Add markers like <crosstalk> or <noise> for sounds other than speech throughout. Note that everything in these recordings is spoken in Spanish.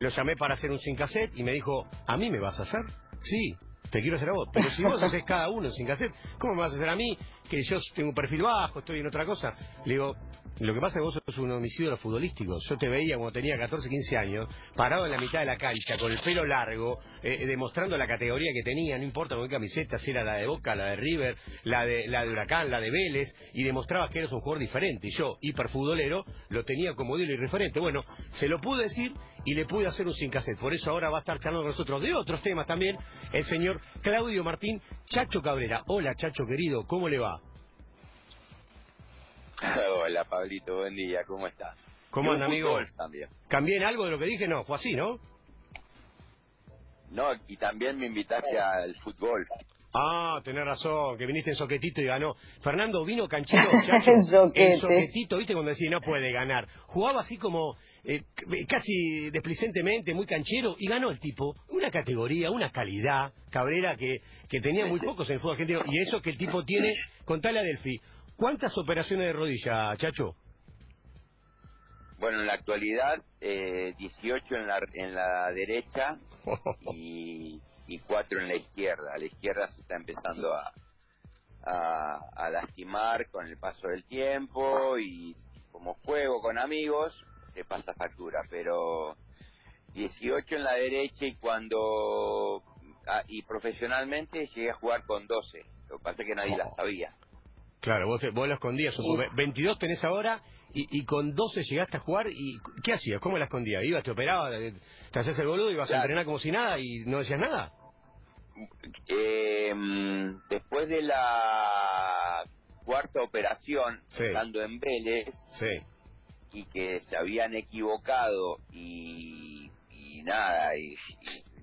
lo llamé para hacer un sin cassette y me dijo, ¿a mí me vas a hacer? Sí, te quiero hacer a vos. Pero si vos haces cada uno sin cassette, ¿cómo me vas a hacer a mí? Que yo tengo un perfil bajo, estoy en otra cosa. Le digo, lo que pasa es que vos sos un homicidio futbolístico. Yo te veía cuando tenía 14, 15 años, parado en la mitad de la cancha, con el pelo largo, eh, demostrando la categoría que tenía, no importa con qué camiseta, si era la de Boca, la de River, la de, la de Huracán, la de Vélez, y demostrabas que eres un jugador diferente. Y yo, hiperfutbolero, lo tenía como ídolo y referente. Bueno, se lo pude decir y le pude hacer un sin cassette. Por eso ahora va a estar charlando con nosotros de otros temas también el señor Claudio Martín Chacho Cabrera. Hola, Chacho querido, ¿cómo le va? Hola, Pablito, buen día, ¿cómo estás? ¿Cómo anda, amigo? También. ¿Cambié en algo de lo que dije? No, fue así, ¿no? No, y también me invitaste al fútbol. Ah, tenés razón, que viniste en soquetito y ganó. Fernando vino canchero, <laughs> en soquetito, ¿viste? Cuando decía no puede ganar. Jugaba así como eh, casi desplicentemente, muy canchero, y ganó el tipo. Una categoría, una calidad, Cabrera, que, que tenía muy pocos en el fútbol argentino. Y eso que el tipo tiene, contale a Delfi, ¿Cuántas operaciones de rodilla, Chacho? Bueno, en la actualidad, eh, 18 en la, en la derecha <laughs> y, y 4 en la izquierda. La izquierda se está empezando a, a, lastimar con el paso del tiempo y como juego con amigos, se pasa factura, pero 18 en la derecha y cuando ah, y profesionalmente llegué a jugar con 12. Lo que pasa es que nadie la sabía. Claro, vos, vos lo escondías. 22 tenés ahora y, con 12 llegaste a jugar. y ¿Qué hacías? ¿Cómo la escondías? ¿Ibas, te operabas, te hacías el boludo, ibas a entrenar como si nada y no decías nada? Eh, después de la cuarta operación, estando en Vélez, y que se habían equivocado y, nada, y,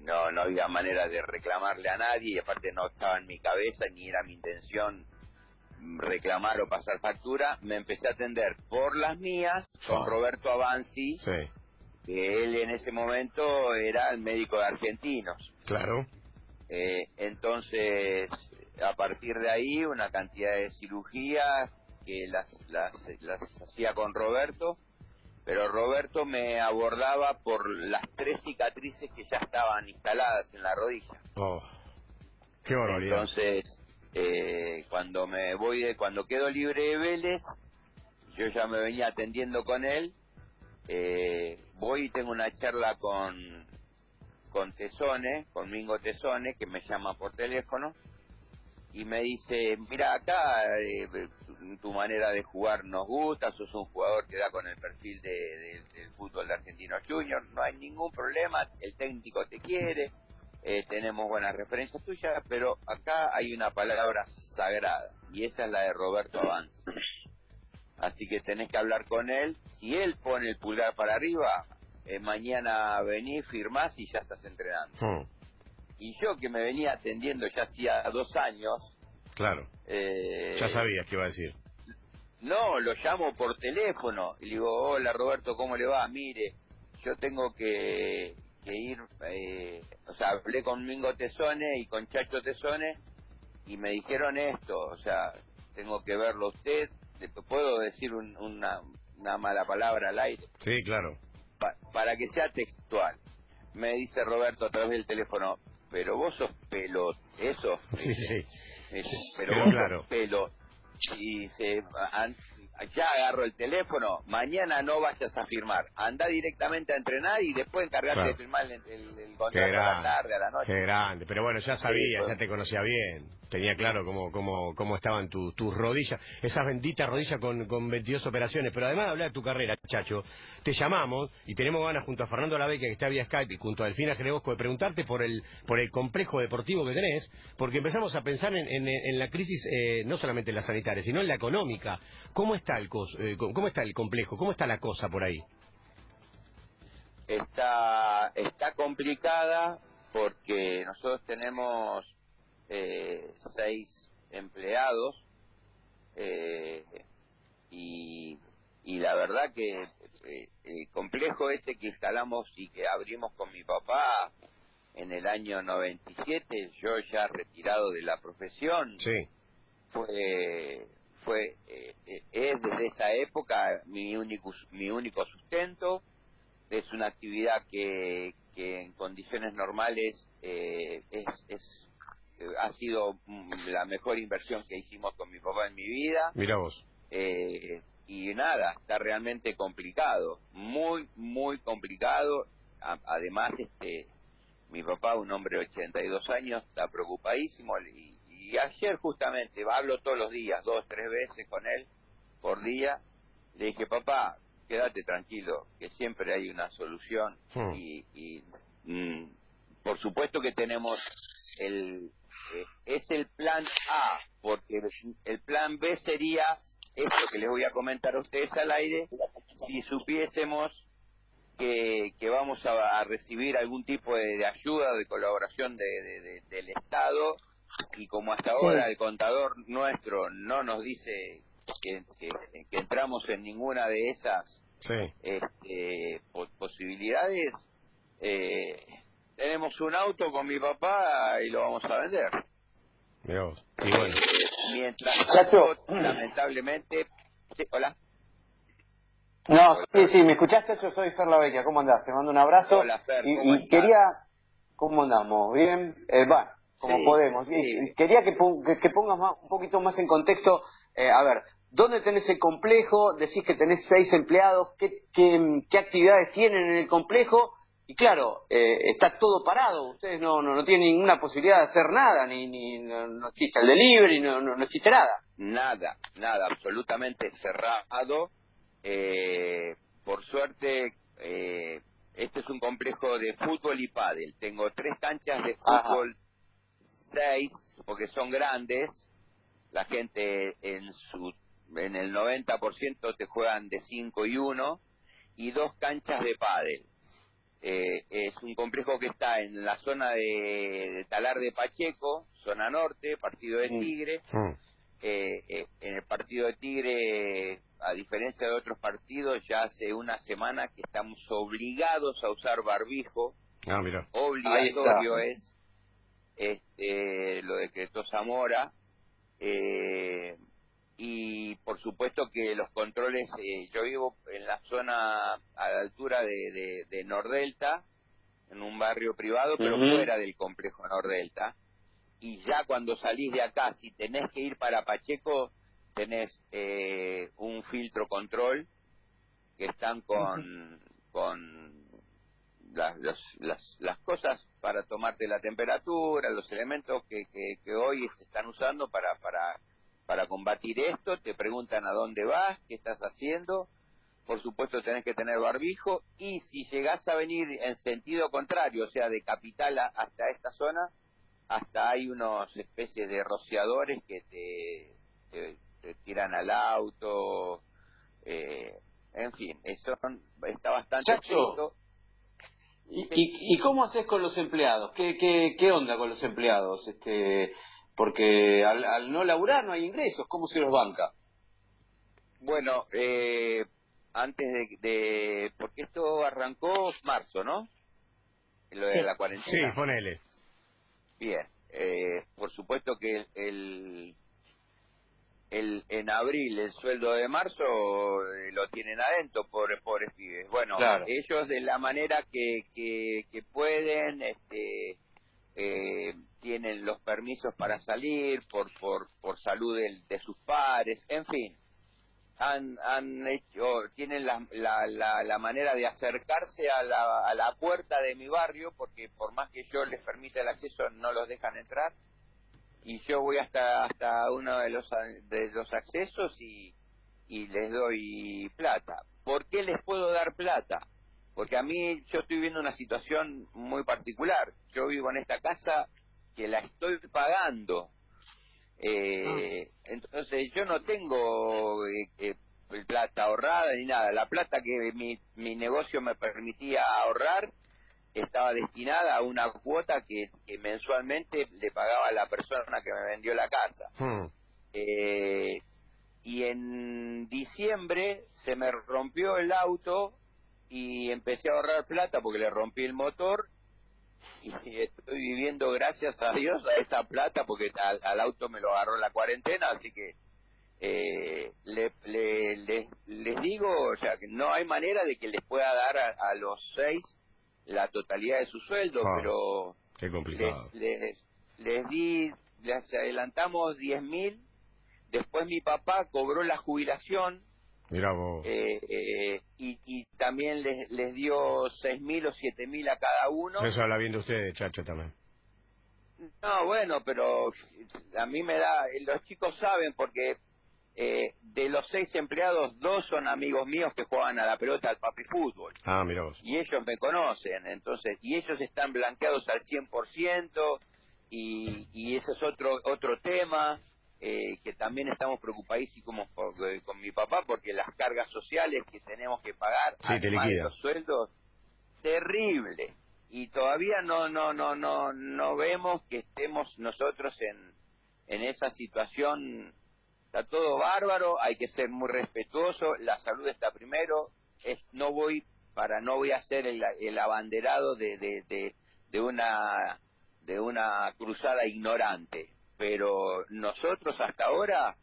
no, no había manera de reclamarle a nadie, y aparte no estaba en mi cabeza ni era mi intención reclamar o pasar factura, me empecé a atender por las mías con ah. Roberto Avanzi, que él en ese momento era el médico de argentinos. Claro. Eh, entonces, a partir de ahí, una cantidad de cirugías que las, las, las hacía con Roberto, pero Roberto me abordaba por las tres cicatrices que ya estaban instaladas en la rodilla. Oh, qué barbaridad. Entonces, eh, cuando me voy de, cuando quedo libre de Vélez, yo ya me venía atendiendo con él, eh, voy y tengo una charla con con Tesone, con Mingo Tesone, que me llama por teléfono, y me dice, mira acá, eh, tu manera de jugar nos gusta, sos un jugador que da con el perfil de, del fútbol de Argentinos Junior, no hay ningún problema, el técnico te quiere, eh, tenemos buenas referencias tuyas, pero acá hay una palabra sagrada y esa es la de Roberto Avanz. Así que tenés que hablar con él. Si él pone el pulgar para arriba, eh, mañana venís, firmás y ya estás entrenando. Hmm. Y yo que me venía atendiendo ya hacía dos años. Claro. Eh, ya sabías qué iba a decir. No, lo llamo por teléfono y le digo, hola Roberto, ¿cómo le va? Mire, yo tengo que que ir, eh, o sea, hablé con Mingo Tesone y con Chacho Tesone y me dijeron esto, o sea, tengo que verlo usted, ¿le puedo decir una, una mala palabra al aire? Sí, claro. Para que sea textual. Me dice Roberto a través del teléfono, pero vos sos pelo, eso. Sí, sí. pero, vos sos pelo. Y se, ya agarro el teléfono, mañana no vayas a firmar, anda directamente a entrenar y después encargarte de firmar el, el, contrato a la tarde, a la noche. Qué grande, pero bueno, ya sabía, ya te conocía bien tenía claro cómo, cómo, cómo estaban tus rodillas, esas benditas rodillas con, con 22 operaciones. Pero además de hablar de tu carrera, Chacho, te llamamos y tenemos ganas junto a Fernando Laveca, que está vía Skype, y junto a Delfina Grebosco, de preguntarte por el, por el complejo deportivo que tenés, porque empezamos a pensar en, en, la crisis, eh, no solamente en la sanitaria, sino en la económica. ¿Cómo está, el cos, eh, ¿Cómo está el complejo? ¿Cómo está la cosa por ahí? Está, está complicada porque nosotros tenemos eh, seis empleados eh, y, y, la verdad que eh, el complejo ese que instalamos y que abrimos con mi papá en el año 97, yo ya retirado de la profesión, sí. fue fue eh, es desde esa época mi único mi único sustento es una actividad que, que en condiciones normales eh, es, es ha sido mm, la mejor inversión que hicimos con mi papá en mi vida. Mira vos. Eh, y nada, está realmente complicado, muy, muy complicado. además, este, mi papá, un hombre de 82 años, está preocupadísimo y, y ayer justamente, hablo todos los días, dos, tres veces con él por día, le dije, papá, quédate tranquilo, que siempre hay una solución Hmm. y, y, mm, por supuesto que tenemos el eh, es el plan A, porque el plan B sería esto que les voy a comentar a ustedes al aire, si supiésemos que, que vamos a, a recibir algún tipo de, de ayuda o de colaboración de, de- de- del Estado y como hasta ahora el contador nuestro no nos dice que, que- que entramos en ninguna de esas Sí. este, po- posibilidades, eh, tenemos un auto con mi papá y lo vamos a vender. Vos. Y bueno. Mientras tanto, lamentablemente, sí, hola, No, sí, sí, ¿me escuchás, Chacho? Soy Fer La Vecchia, ¿cómo andás? Te mando un abrazo. Hola, Fer, y, ¿cómo y quería... ¿Cómo andamos? ¿Bien? Eh, bueno, como Sí, podemos. Y- sí. y quería que, que pongas más- un poquito más en contexto, eh, a ver, ¿dónde tenés el complejo? Decís que tenés seis empleados, ¿qué, qué, qué actividades tienen en el complejo? Y claro, eh, está todo parado, ustedes no, no, no tienen ninguna posibilidad de hacer nada, ni, ni no, no existe el delivery, no, no, no existe nada. nada, nada, absolutamente cerrado. Eh, por suerte, eh, este es un complejo de fútbol y pádel. Tengo tres canchas de Ajá. fútbol, seis, porque son grandes. La gente en su en el 90% te juegan de 5 y 1 y dos canchas de pádel. Eh, es un complejo que está en la zona de, de Talar de Pacheco, zona norte, partido de Mm. Tigre. Mm. Eh, eh, en el partido de Tigre, a diferencia de otros partidos, ya hace una semana que estamos obligados a usar barbijo, Ah, mira. obligatorio es, este, lo decretó Zamora, eh, y por supuesto que los controles, eh, yo vivo en la zona a la altura de, de, de Nordelta, en un barrio privado, pero fuera del complejo Nordelta, y ya cuando salís de acá, si tenés que ir para Pacheco, tenés eh, un filtro control que están con, con las, las, las, las cosas para tomarte la temperatura, los elementos que, que, que hoy se están usando para, para, para combatir esto, te preguntan a dónde vas, qué estás haciendo, por supuesto tenés que tener barbijo y si llegás a venir en sentido contrario, o sea, de capital a- hasta esta zona, hasta hay unos especies de rociadores que te, te, te tiran al auto, eh, en fin, eso está bastante. ¿Y, y, y cómo haces con los empleados? ¿Qué, qué, qué onda con los empleados? Este, porque al, al no laburar no hay ingresos, ¿cómo se los banca? Bueno, eh, antes de, de- Porque esto arrancó marzo, ¿no? Lo de la Sí, cuarentena. ponele. Bien. Eh, por supuesto que el, el, el- en abril el sueldo de marzo eh, lo tienen adentro, pobres, pobres pibes. Bueno, Claro. ellos de la manera que, que, que pueden, este, eh, tienen los permisos para salir por, por, por salud de sus padres, en fin han, han hecho, tienen la, la, la, la manera de acercarse a la, a la puerta de mi barrio, porque por más que yo les permita el acceso, no los dejan entrar. Y yo voy hasta, hasta uno de los, de los accesos y, y les doy plata. ¿Por qué les puedo dar plata? Porque a mí yo estoy viendo una situación muy particular. Yo vivo en esta casa que la estoy pagando. Eh, Entonces yo no tengo eh, eh, plata ahorrada ni nada. La plata que mi, mi negocio me permitía ahorrar estaba destinada a una cuota que, que mensualmente le pagaba a la persona que me vendió la casa. Mm. Eh, y en diciembre se me rompió el auto y empecé a ahorrar plata porque le rompí el motor y estoy viviendo gracias a Dios a esa plata porque al, al auto me lo agarró la cuarentena así que eh, le, le- le- les digo, o sea, que no hay manera de que les pueda dar a, a los seis la totalidad de su sueldo, Ah, pero Qué les, les, les di, les adelantamos diez mil, después mi papá cobró la jubilación Mirá vos. eh, eh, y, y también les, les dio seis mil o siete mil a cada uno. Eso habla bien de ustedes, Chacho, también. No, bueno, pero a mí me da, los chicos saben porque eh, de los seis empleados, dos son amigos míos que juegan a la pelota al papi fútbol. Ah, mirá vos. Y ellos me conocen, entonces, y ellos están blanqueados al 100%, y, y ese es otro otro tema, eh, que también estamos preocupadísimos por- eh, con mi papá, porque las cargas sociales que tenemos que pagar, Sí, además de los sueldos, terrible. Y todavía no, no, no, no, no vemos que estemos nosotros en, en esa situación. Está todo bárbaro, hay que ser muy respetuoso, la salud está primero, es, no voy para no voy a ser el, el abanderado de, de, de, de una de una cruzada ignorante, pero nosotros hasta ahora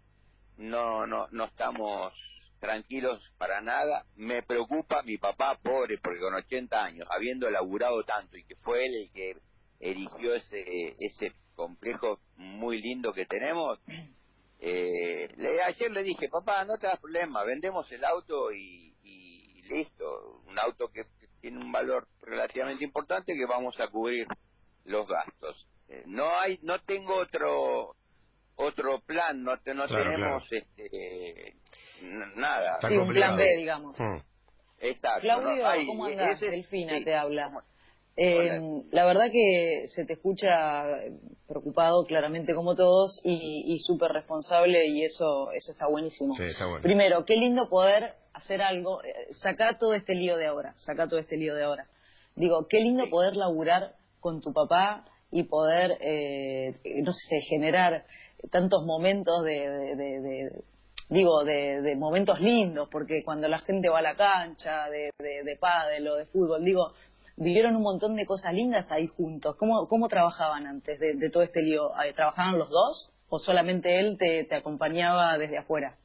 no no no estamos tranquilos para nada, me preocupa mi papá pobre porque con 80 años, habiendo laburado tanto y que fue él el que erigió ese ese complejo muy lindo que tenemos, <clears throat> eh, le, ayer le dije, papá, no te das problema, vendemos el auto y, listo. Un auto que tiene un valor relativamente importante que vamos a cubrir los gastos. Eh, no hay, no tengo otro otro plan, no, te- no Claro, tenemos este nada. Sí, un plan B, digamos. Hmm. Exacto. Claudio, ¿no? Hay- ¿cómo ese andás? Delfina sí. te habla. ¿Cómo- Eh, la verdad que se te escucha preocupado claramente como todos y, y súper responsable y eso eso está buenísimo. Sí, está bueno. Primero, qué lindo poder hacer algo, eh, sacar todo este lío de ahora, sacar todo este lío de ahora. Digo, qué lindo Sí. poder laburar con tu papá y poder, eh, no sé, generar tantos momentos de, de- de- de- digo, de, momentos lindos, porque cuando la gente va a la cancha de, de, de pádel o de fútbol, digo, vivieron un montón de cosas lindas ahí juntos. ¿Cómo, cómo trabajaban antes de, todo este lío? Eh, ¿Trabajaban los dos o solamente él te, te acompañaba desde afuera?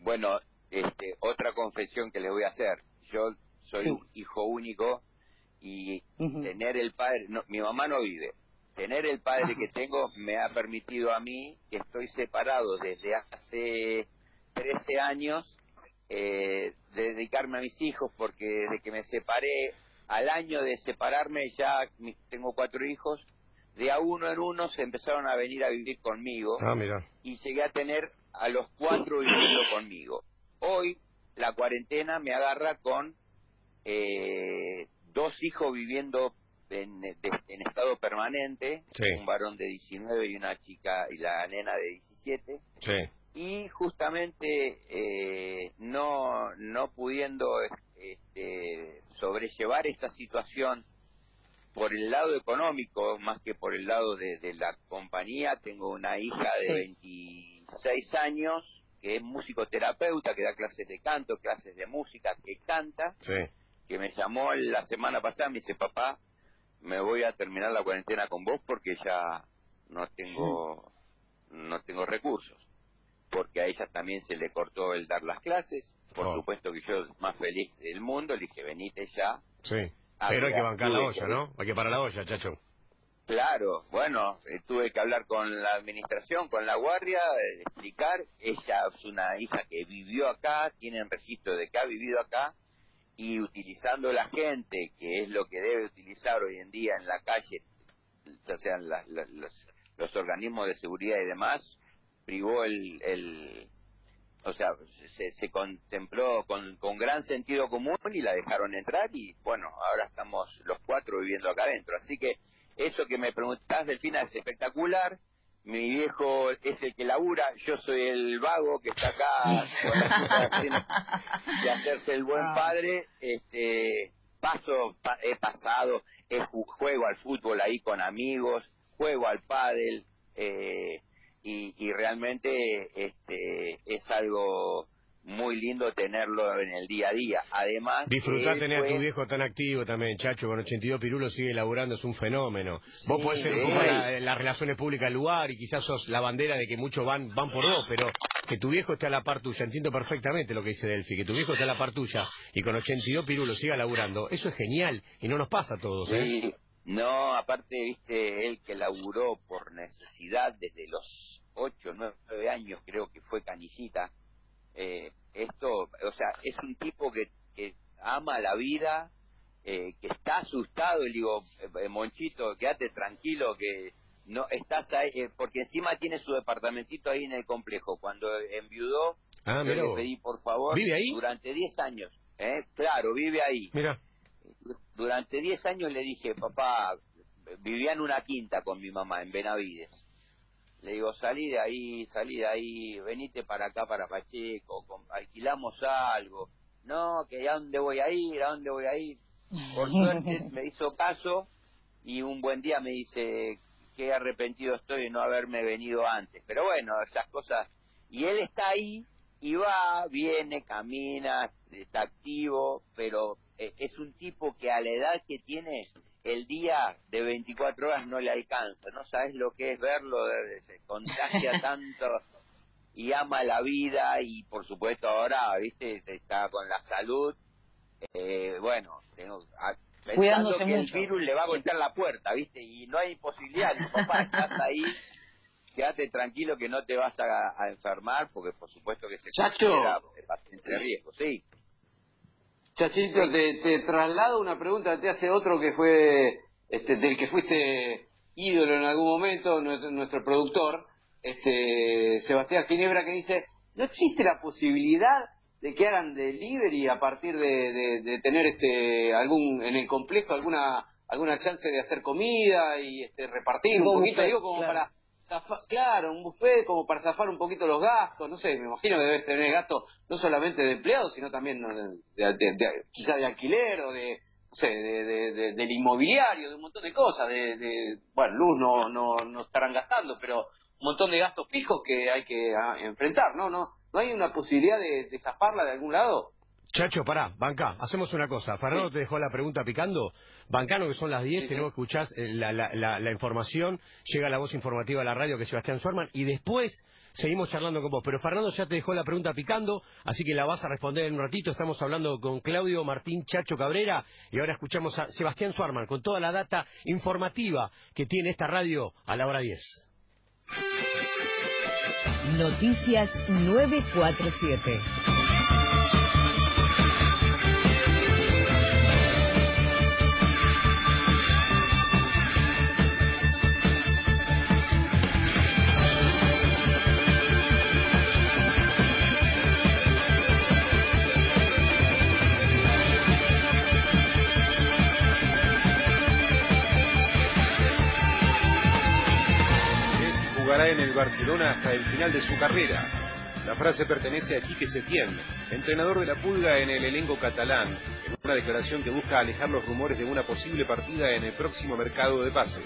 Bueno, este, otra confesión que les voy a hacer. Yo soy Sí. un hijo único y tener el padre, no, mi mamá no vive. Tener el padre que tengo me ha permitido a mí, que estoy separado desde hace 13 años, eh, de dedicarme a mis hijos, porque desde que me separé, al año de separarme ya tengo cuatro hijos, de a uno en uno se empezaron a venir a vivir conmigo Ah, mira. y llegué a tener a los cuatro viviendo conmigo. Hoy la cuarentena me agarra con eh, dos hijos viviendo en, de- en estado permanente, Sí. un varón de 19 y una chica y la nena de 17 Sí. y justamente eh, no no pudiendo este, sobrellevar esta situación por el lado económico más que por el lado de, de la compañía tengo una hija de Sí. 26 años que es musicoterapeuta que da clases de canto clases de música que canta Sí. Que me llamó la semana pasada me dice papá me voy a terminar la cuarentena con vos porque ya no tengo no tengo recursos porque a ella también se le cortó el dar las clases por Oh. supuesto que yo más feliz del mundo le dije venite ya Sí. Pero hay que bancar la olla, ¿no? Hay que parar la olla, chacho. Claro, bueno, eh, tuve que hablar con la administración, con la guardia, eh, explicar. Ella es una hija que vivió acá, tienen registro de que ha vivido acá, y utilizando la gente, que es lo que debe utilizar hoy en día en la calle, ya sean la- los, los organismos de seguridad y demás, privó el, el o sea, se, se contempló con, con gran sentido común y la dejaron entrar y bueno, ahora estamos los cuatro viviendo acá adentro. Así que eso que me preguntás, Delfina, es espectacular. Mi viejo es el que labura, yo soy el vago que está acá <laughs> de hacerse el buen Ah. padre. Este, paso, pa- he pasado, he ju- juego al fútbol ahí con amigos, juego al pádel, eh, y, y realmente este es algo muy lindo tenerlo en el día a día. Además, Disfrutar tener a tu viejo tan activo también, chacho, con 82 pirulos sigue laburando, es un fenómeno. Vos podés ser un poco la- las relaciones públicas del lugar y quizás sos la bandera de que muchos van van por vos, pero que tu viejo esté a la par tuya, entiendo perfectamente lo que dice Delphi, que tu viejo esté a la par tuya y con 82 pirulos siga laburando, eso es genial y no nos pasa a todos, ¿eh? Sí, no, aparte, viste, él que laburó por necesidad desde los 8, 9 años, creo que fue canillita, eh, esto, o sea, es un tipo que, que ama la vida, eh, que está asustado, y digo, eh, Monchito, quédate tranquilo que no estás ahí, eh, porque encima tiene su departamentito ahí en el complejo. Cuando enviudó, Ah, yo le pedí por favor, ¿Vive ahí? durante 10 años, ¿eh? claro, vive ahí. Mira, Durante 10 años le dije, papá, vivía en una quinta con mi mamá, en Benavides. Le digo, salí de ahí, salí de ahí, venite para acá, para Pacheco, alquilamos algo. No, que a dónde voy a ir, a dónde voy a ir. Por suerte <laughs> me hizo caso y un buen día me dice qué arrepentido estoy de no haberme venido antes. Pero bueno, esas cosas. Y él está ahí y va, viene, camina, está activo, pero eh, es un tipo que a la edad que tiene, el día de 24 horas no le alcanza. No sabes lo que es verlo, se contagia <laughs> tanto y ama la vida y por supuesto ahora, viste, está con la salud. Eh, bueno, tengo, a- pensando Cuidándose que mucho. el virus le va a golpear la puerta, viste, y no hay posibilidad. Digo, papá, estás <laughs> ahí, quédate tranquilo que no te vas a, a enfermar, porque por supuesto que se Chacho. considera paciente de riesgo, sí. Chachito, te, te traslado una pregunta que te hace otro que fue, este, del que fuiste ídolo en algún momento, nuestro, nuestro productor, este, Sebastián Ginebra, que dice, ¿no existe la posibilidad de que hagan delivery a partir de, de- de tener este algún en el complejo alguna alguna chance de hacer comida y este repartir un poquito, digo, como claro. para zafa- claro, un buffet como para zafar un poquito los gastos, no sé, me imagino que debes tener gastos no solamente de empleados, sino también de, de- de- quizá de alquiler o de, no sé, de, de- de- del inmobiliario, de un montón de cosas, de, bueno, luz no, no, no estarán gastando, pero un montón de gastos fijos que hay que ah, enfrentar, ¿no? ¿No no hay una posibilidad de zafarla de algún lado? Chacho, pará, banca, hacemos una cosa. Fernando te dejó la pregunta picando. Bancano, que son las 10, Sí, tenemos que escuchar eh, la, la, la, la información. Llega la voz informativa a la radio que es Sebastián Suarman. Y después seguimos charlando con vos. Pero Fernando ya te dejó la pregunta picando, así que la vas a responder en un ratito. Estamos hablando con Claudio Martín Chacho Cabrera. Y ahora escuchamos a Sebastián Suarman con toda la data informativa que tiene esta radio a la hora 10. Noticias 947. Jugará en el Barcelona hasta el final de su carrera. La frase pertenece a Quique Setién, entrenador de la Pulga en el elenco catalán, en una declaración que busca alejar los rumores de una posible partida en el próximo mercado de pases.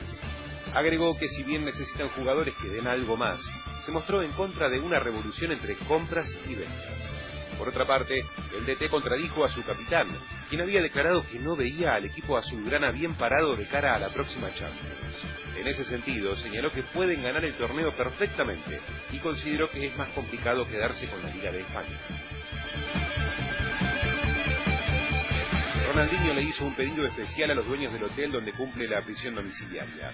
Agregó que si bien necesitan jugadores que den algo más, se mostró en contra de una revolución entre compras y ventas. Por otra parte, el DT contradijo a su capitán, quien había declarado que no veía al equipo azulgrana bien parado de cara a la próxima Champions. En ese sentido, señaló que pueden ganar el torneo perfectamente y consideró que es más complicado quedarse con la Liga de España. Ronaldinho le hizo un pedido especial a los dueños del hotel donde cumple la prisión domiciliaria.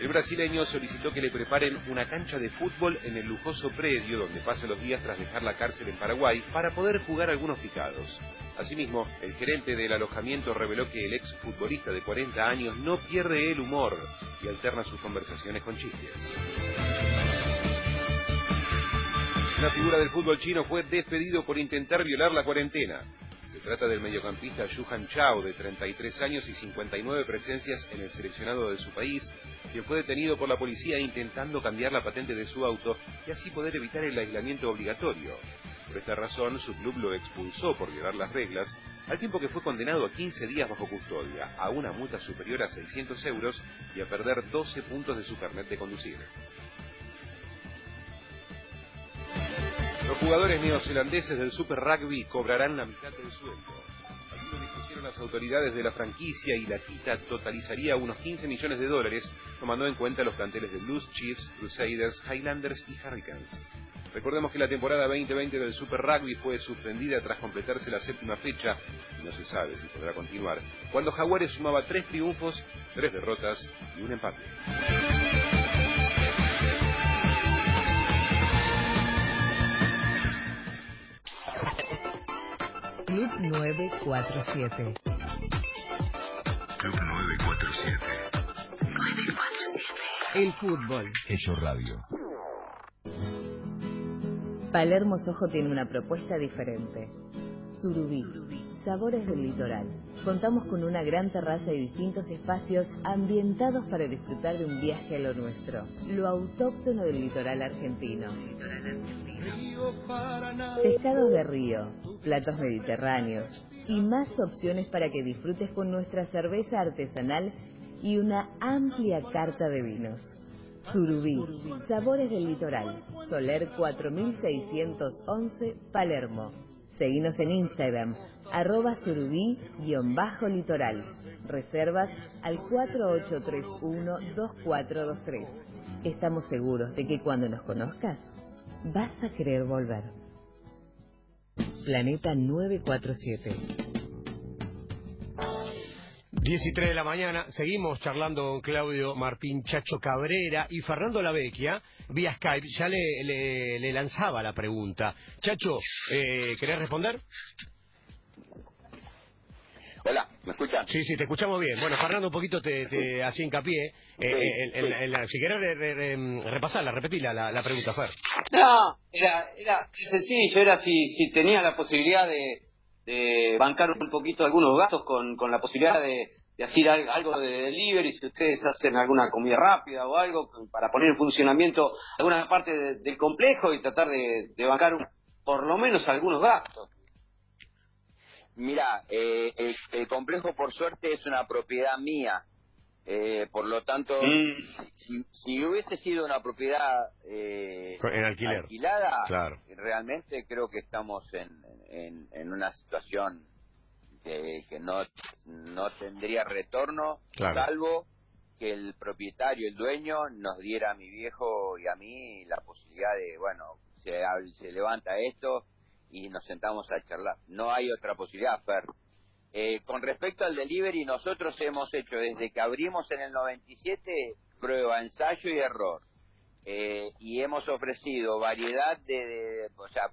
El brasileño solicitó que le preparen una cancha de fútbol en el lujoso predio donde pasa los días tras dejar la cárcel en Paraguay para poder jugar algunos picados. Asimismo, el gerente del alojamiento reveló que el ex futbolista de 40 años no pierde el humor y alterna sus conversaciones con chistes. Una figura del fútbol chino fue despedido por intentar violar la cuarentena. Se trata del mediocampista Yuhan Chao, de 33 años y 59 presencias en el seleccionado de su país, quien fue detenido por la policía intentando cambiar la patente de su auto y así poder evitar el aislamiento obligatorio. Por esta razón, su club lo expulsó por violar las reglas, al tiempo que fue condenado a 15 días bajo custodia, a una multa superior a 600 euros y a perder 12 puntos de su carnet de conducir. Los jugadores neozelandeses del Super Rugby cobrarán la mitad del sueldo. Las autoridades de la franquicia y la quita totalizaría unos 15 millones de dólares, tomando en cuenta los planteles de Blues, Chiefs, Crusaders, Highlanders y Hurricanes. Recordemos que la temporada 2020 del Super Rugby fue suspendida tras completarse la séptima fecha, y no se sabe si podrá continuar, cuando Jaguares sumaba tres triunfos, tres derrotas y un empate. 947. Club 947. El fútbol. Hecho Radio. Palermo Sojo tiene una propuesta diferente. Surubí. Sabores del litoral. Contamos con una gran terraza y distintos espacios ambientados para disfrutar de un viaje a lo nuestro, lo autóctono del litoral argentino. Pescados de río, platos mediterráneos y más opciones para que disfrutes con nuestra cerveza artesanal y una amplia carta de vinos. Surubí, Sabores del Litoral, Soler 4611, Palermo. Seguinos en Instagram, arroba surubí-litoral. Reservas al 4831-2423. Estamos seguros de que cuando nos conozcas, vas a querer volver. Planeta 947. 10 y 3 de la mañana, seguimos charlando con Claudio Martín Chacho Cabrera y Fernando Lavecchia, vía Skype, ya le, le- le lanzaba la pregunta. Chacho, eh, ¿querés responder? Hola, ¿me escuchan? Sí, sí, te escuchamos bien. Bueno, Fernando un poquito te, te hacía hincapié. eh, Sí, en- en- sí. en la- si querés re- re- re- repasarla, repetirla la, la pregunta, Fer. No, era, era sencillo, era si, si tenía la posibilidad de, de bancar un poquito algunos gastos con, con la posibilidad de, de hacer al- algo de delivery, si ustedes hacen alguna comida rápida o algo, para poner en funcionamiento alguna parte de- del complejo y tratar de, de bancar un- por lo menos algunos gastos. Mira, eh, el, el complejo por suerte es una propiedad mía. Eh, por lo tanto, Mm. si, si hubiese sido una propiedad eh, En alquiler. alquilada, Claro. realmente creo que estamos en, en, en una situación que, que no, no tendría retorno, Claro. salvo que el propietario, el dueño, nos diera a mi viejo y a mí la posibilidad de, bueno, se, se levanta esto y nos sentamos a charlar. No hay otra posibilidad, Fer. Eh, con respecto al delivery, nosotros hemos hecho desde que abrimos en el 97 prueba, ensayo y error. Eh, y hemos ofrecido variedad de, de- o sea,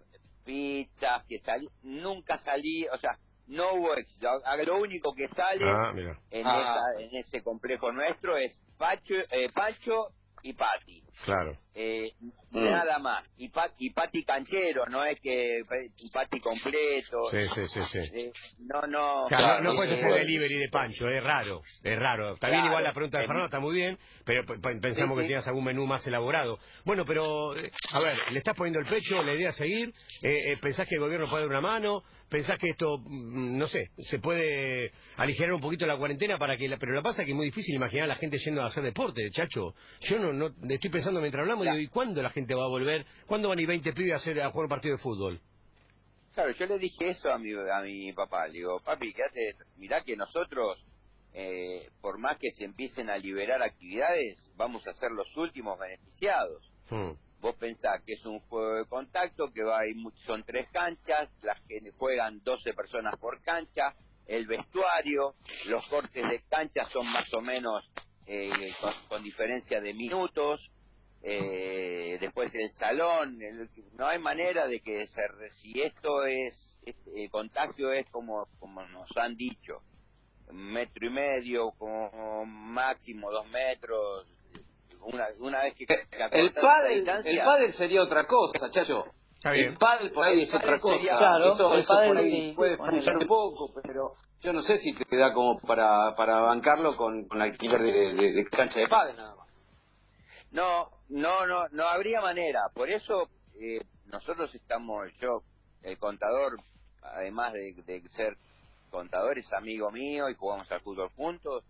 pizzas que salí, nunca salí, o sea, no hubo éxito. Lo único que sale Ah, en, Ah. esa- en ese complejo nuestro es Pacho, eh, Pacho y Pati. Claro. Eh, Mm. Nada más. Y, pa- y Pati canchero, no es que Pati completo. Sí, sí, sí, sí. Eh, no, no. Claro, no, no puedes hacer delivery de Pancho, es raro, es raro. Está bien Claro. igual la pregunta de Fernando, está muy bien, pero pensamos Sí, que sí. tenías algún menú más elaborado. Bueno, pero, eh, a ver, le estás poniendo el pecho, la idea es seguir, eh, eh, pensás que el gobierno puede dar una mano, pensás que esto, mm, no sé, se puede aligerar un poquito la cuarentena para que, la, pero lo que pasa es que es muy difícil imaginar a la gente yendo a hacer deporte, chacho. Yo no, no, estoy pensando mientras hablamos, Ya. digo, ¿y cuándo la gente va a volver? ¿Cuándo van a ir 20 pibes a, hacer, a jugar un partido de fútbol? Claro, yo le dije eso a mi, a mi papá. Le digo, papi, quédate, mirá que nosotros, eh, por más que se empiecen a liberar actividades, vamos a ser los últimos beneficiados. Hmm. Vos pensás que es un juego de contacto, que va a ir son tres canchas, las que juegan 12 personas por cancha, el vestuario, los cortes de cancha son más o menos eh, con, diferencia de minutos, eh, después el salón, no hay manera de que se, si esto es, este, el contagio es como, como nos han dicho, metro y medio, como máximo dos metros, una, una vez que... El pádel, el pádel sería otra cosa, chacho. Está bien. El pádel por ahí es otra cosa. sería- Claro, eso, el eso pádel por ahí sí, puede funcionar un poco, pero yo no sé si te da como para, para bancarlo con, con alquiler de, de- de cancha de pádel nada más. No, no, no, no habría manera. Por eso eh, nosotros estamos, yo, el contador, además de, de ser contador, es amigo mío y jugamos al fútbol juntos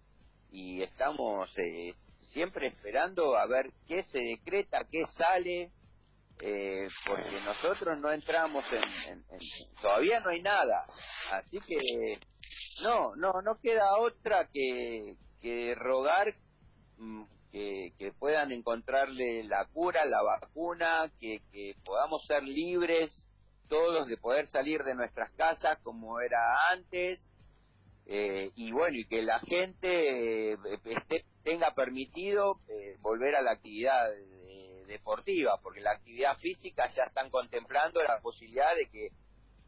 y estamos eh, siempre esperando a ver qué se decreta, qué sale, eh, porque nosotros no entramos en, todavía no hay nada, así que no, no, no queda otra que, que rogar mm, que, que puedan encontrarle la cura, la vacuna, que, que podamos ser libres todos de poder salir de nuestras casas como era antes, eh, y bueno, y que la gente eh, esté, tenga permitido eh, volver a la actividad eh, deportiva, porque la actividad física ya están contemplando la posibilidad de que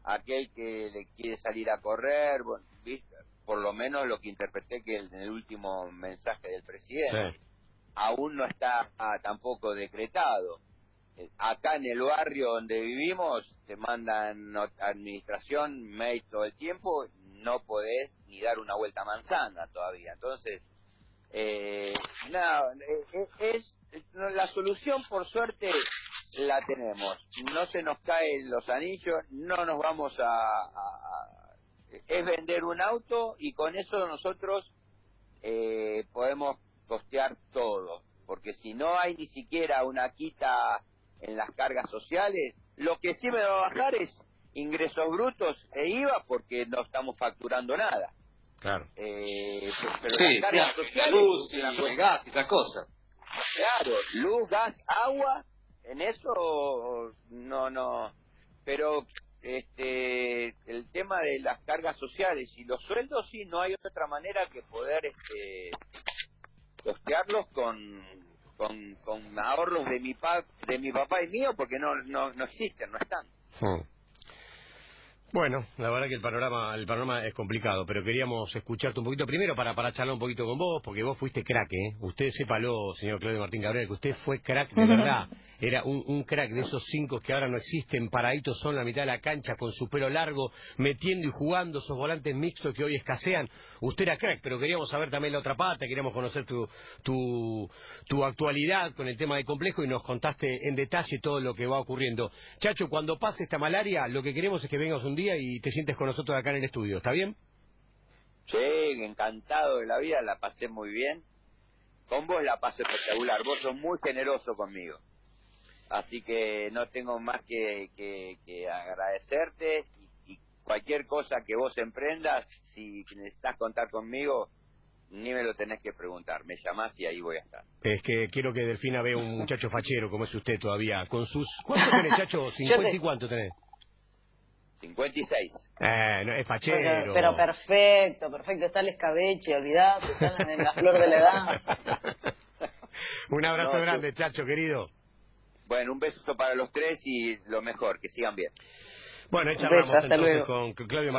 aquel que le quiere salir a correr, bueno, ¿viste? por lo menos lo que interpreté que el- en el último mensaje del presidente, Sí. aún no está ah, tampoco decretado. Eh, Acá en el barrio donde vivimos te mandan administración, mail todo el tiempo, no podés ni dar una vuelta a manzana todavía. Entonces, eh, nada, eh, eh, es, no, la solución por suerte la tenemos. No se nos caen los anillos, no nos vamos a- es vender un auto y con eso nosotros eh, podemos costear todo, porque si no hay ni siquiera una quita en las cargas sociales, lo que sí me va a bajar es ingresos brutos e IVA porque no estamos facturando nada. Claro. Eh, pero Sí, las cargas claro, sociales luz, y cuestión- gas y esas cosas. Claro, luz, gas, agua, en eso no, no. Pero este el tema de las cargas sociales y los sueldos, sí, no hay otra manera que poder este costearlos con, con, con ahorros de mi, pa, de mi papá y mío, porque no, no, no existen, no están. Hmm. Bueno, la verdad que el panorama, el panorama es complicado, pero queríamos escucharte un poquito primero para, para charlar un poquito con vos, porque vos fuiste crack, ¿eh? Usted sépalo, señor Claudio Martín Cabrera, que usted fue crack de verdad. Era un, un crack de esos cinco que ahora no existen, paraditos son la mitad de la cancha con su pelo largo, metiendo y jugando esos volantes mixtos que hoy escasean. Usted era crack, pero queríamos saber también la otra pata, queríamos conocer tu, tu, tu actualidad con el tema de complejo y nos contaste en detalle todo lo que va ocurriendo. Chacho, cuando pase esta malaria, lo que queremos es que vengas un día y te sientes con nosotros acá en el estudio, ¿está bien? Sí, encantado de la vida, la pasé muy bien. Con vos la pasé espectacular, vos sos muy generoso conmigo. Así que no tengo más que, que, que agradecerte y, y cualquier cosa que vos emprendas, si necesitas contar conmigo, ni me lo tenés que preguntar, me llamás y ahí voy a estar. Es que quiero que Delfina vea un muchacho fachero como es usted todavía, con sus... ¿Cuánto <laughs> tenés, Chacho? ¿50 y cuánto tenés? 56. Eh, no, es fachero. Pero, pero perfecto, perfecto. Está el escabeche, olvidate, está en la flor de la edad. <laughs> Un abrazo No, yo- grande, Chacho, querido. Bueno, un beso para los tres y lo mejor, que sigan bien. Bueno, ahí Un charlamos entonces luego. con Claudio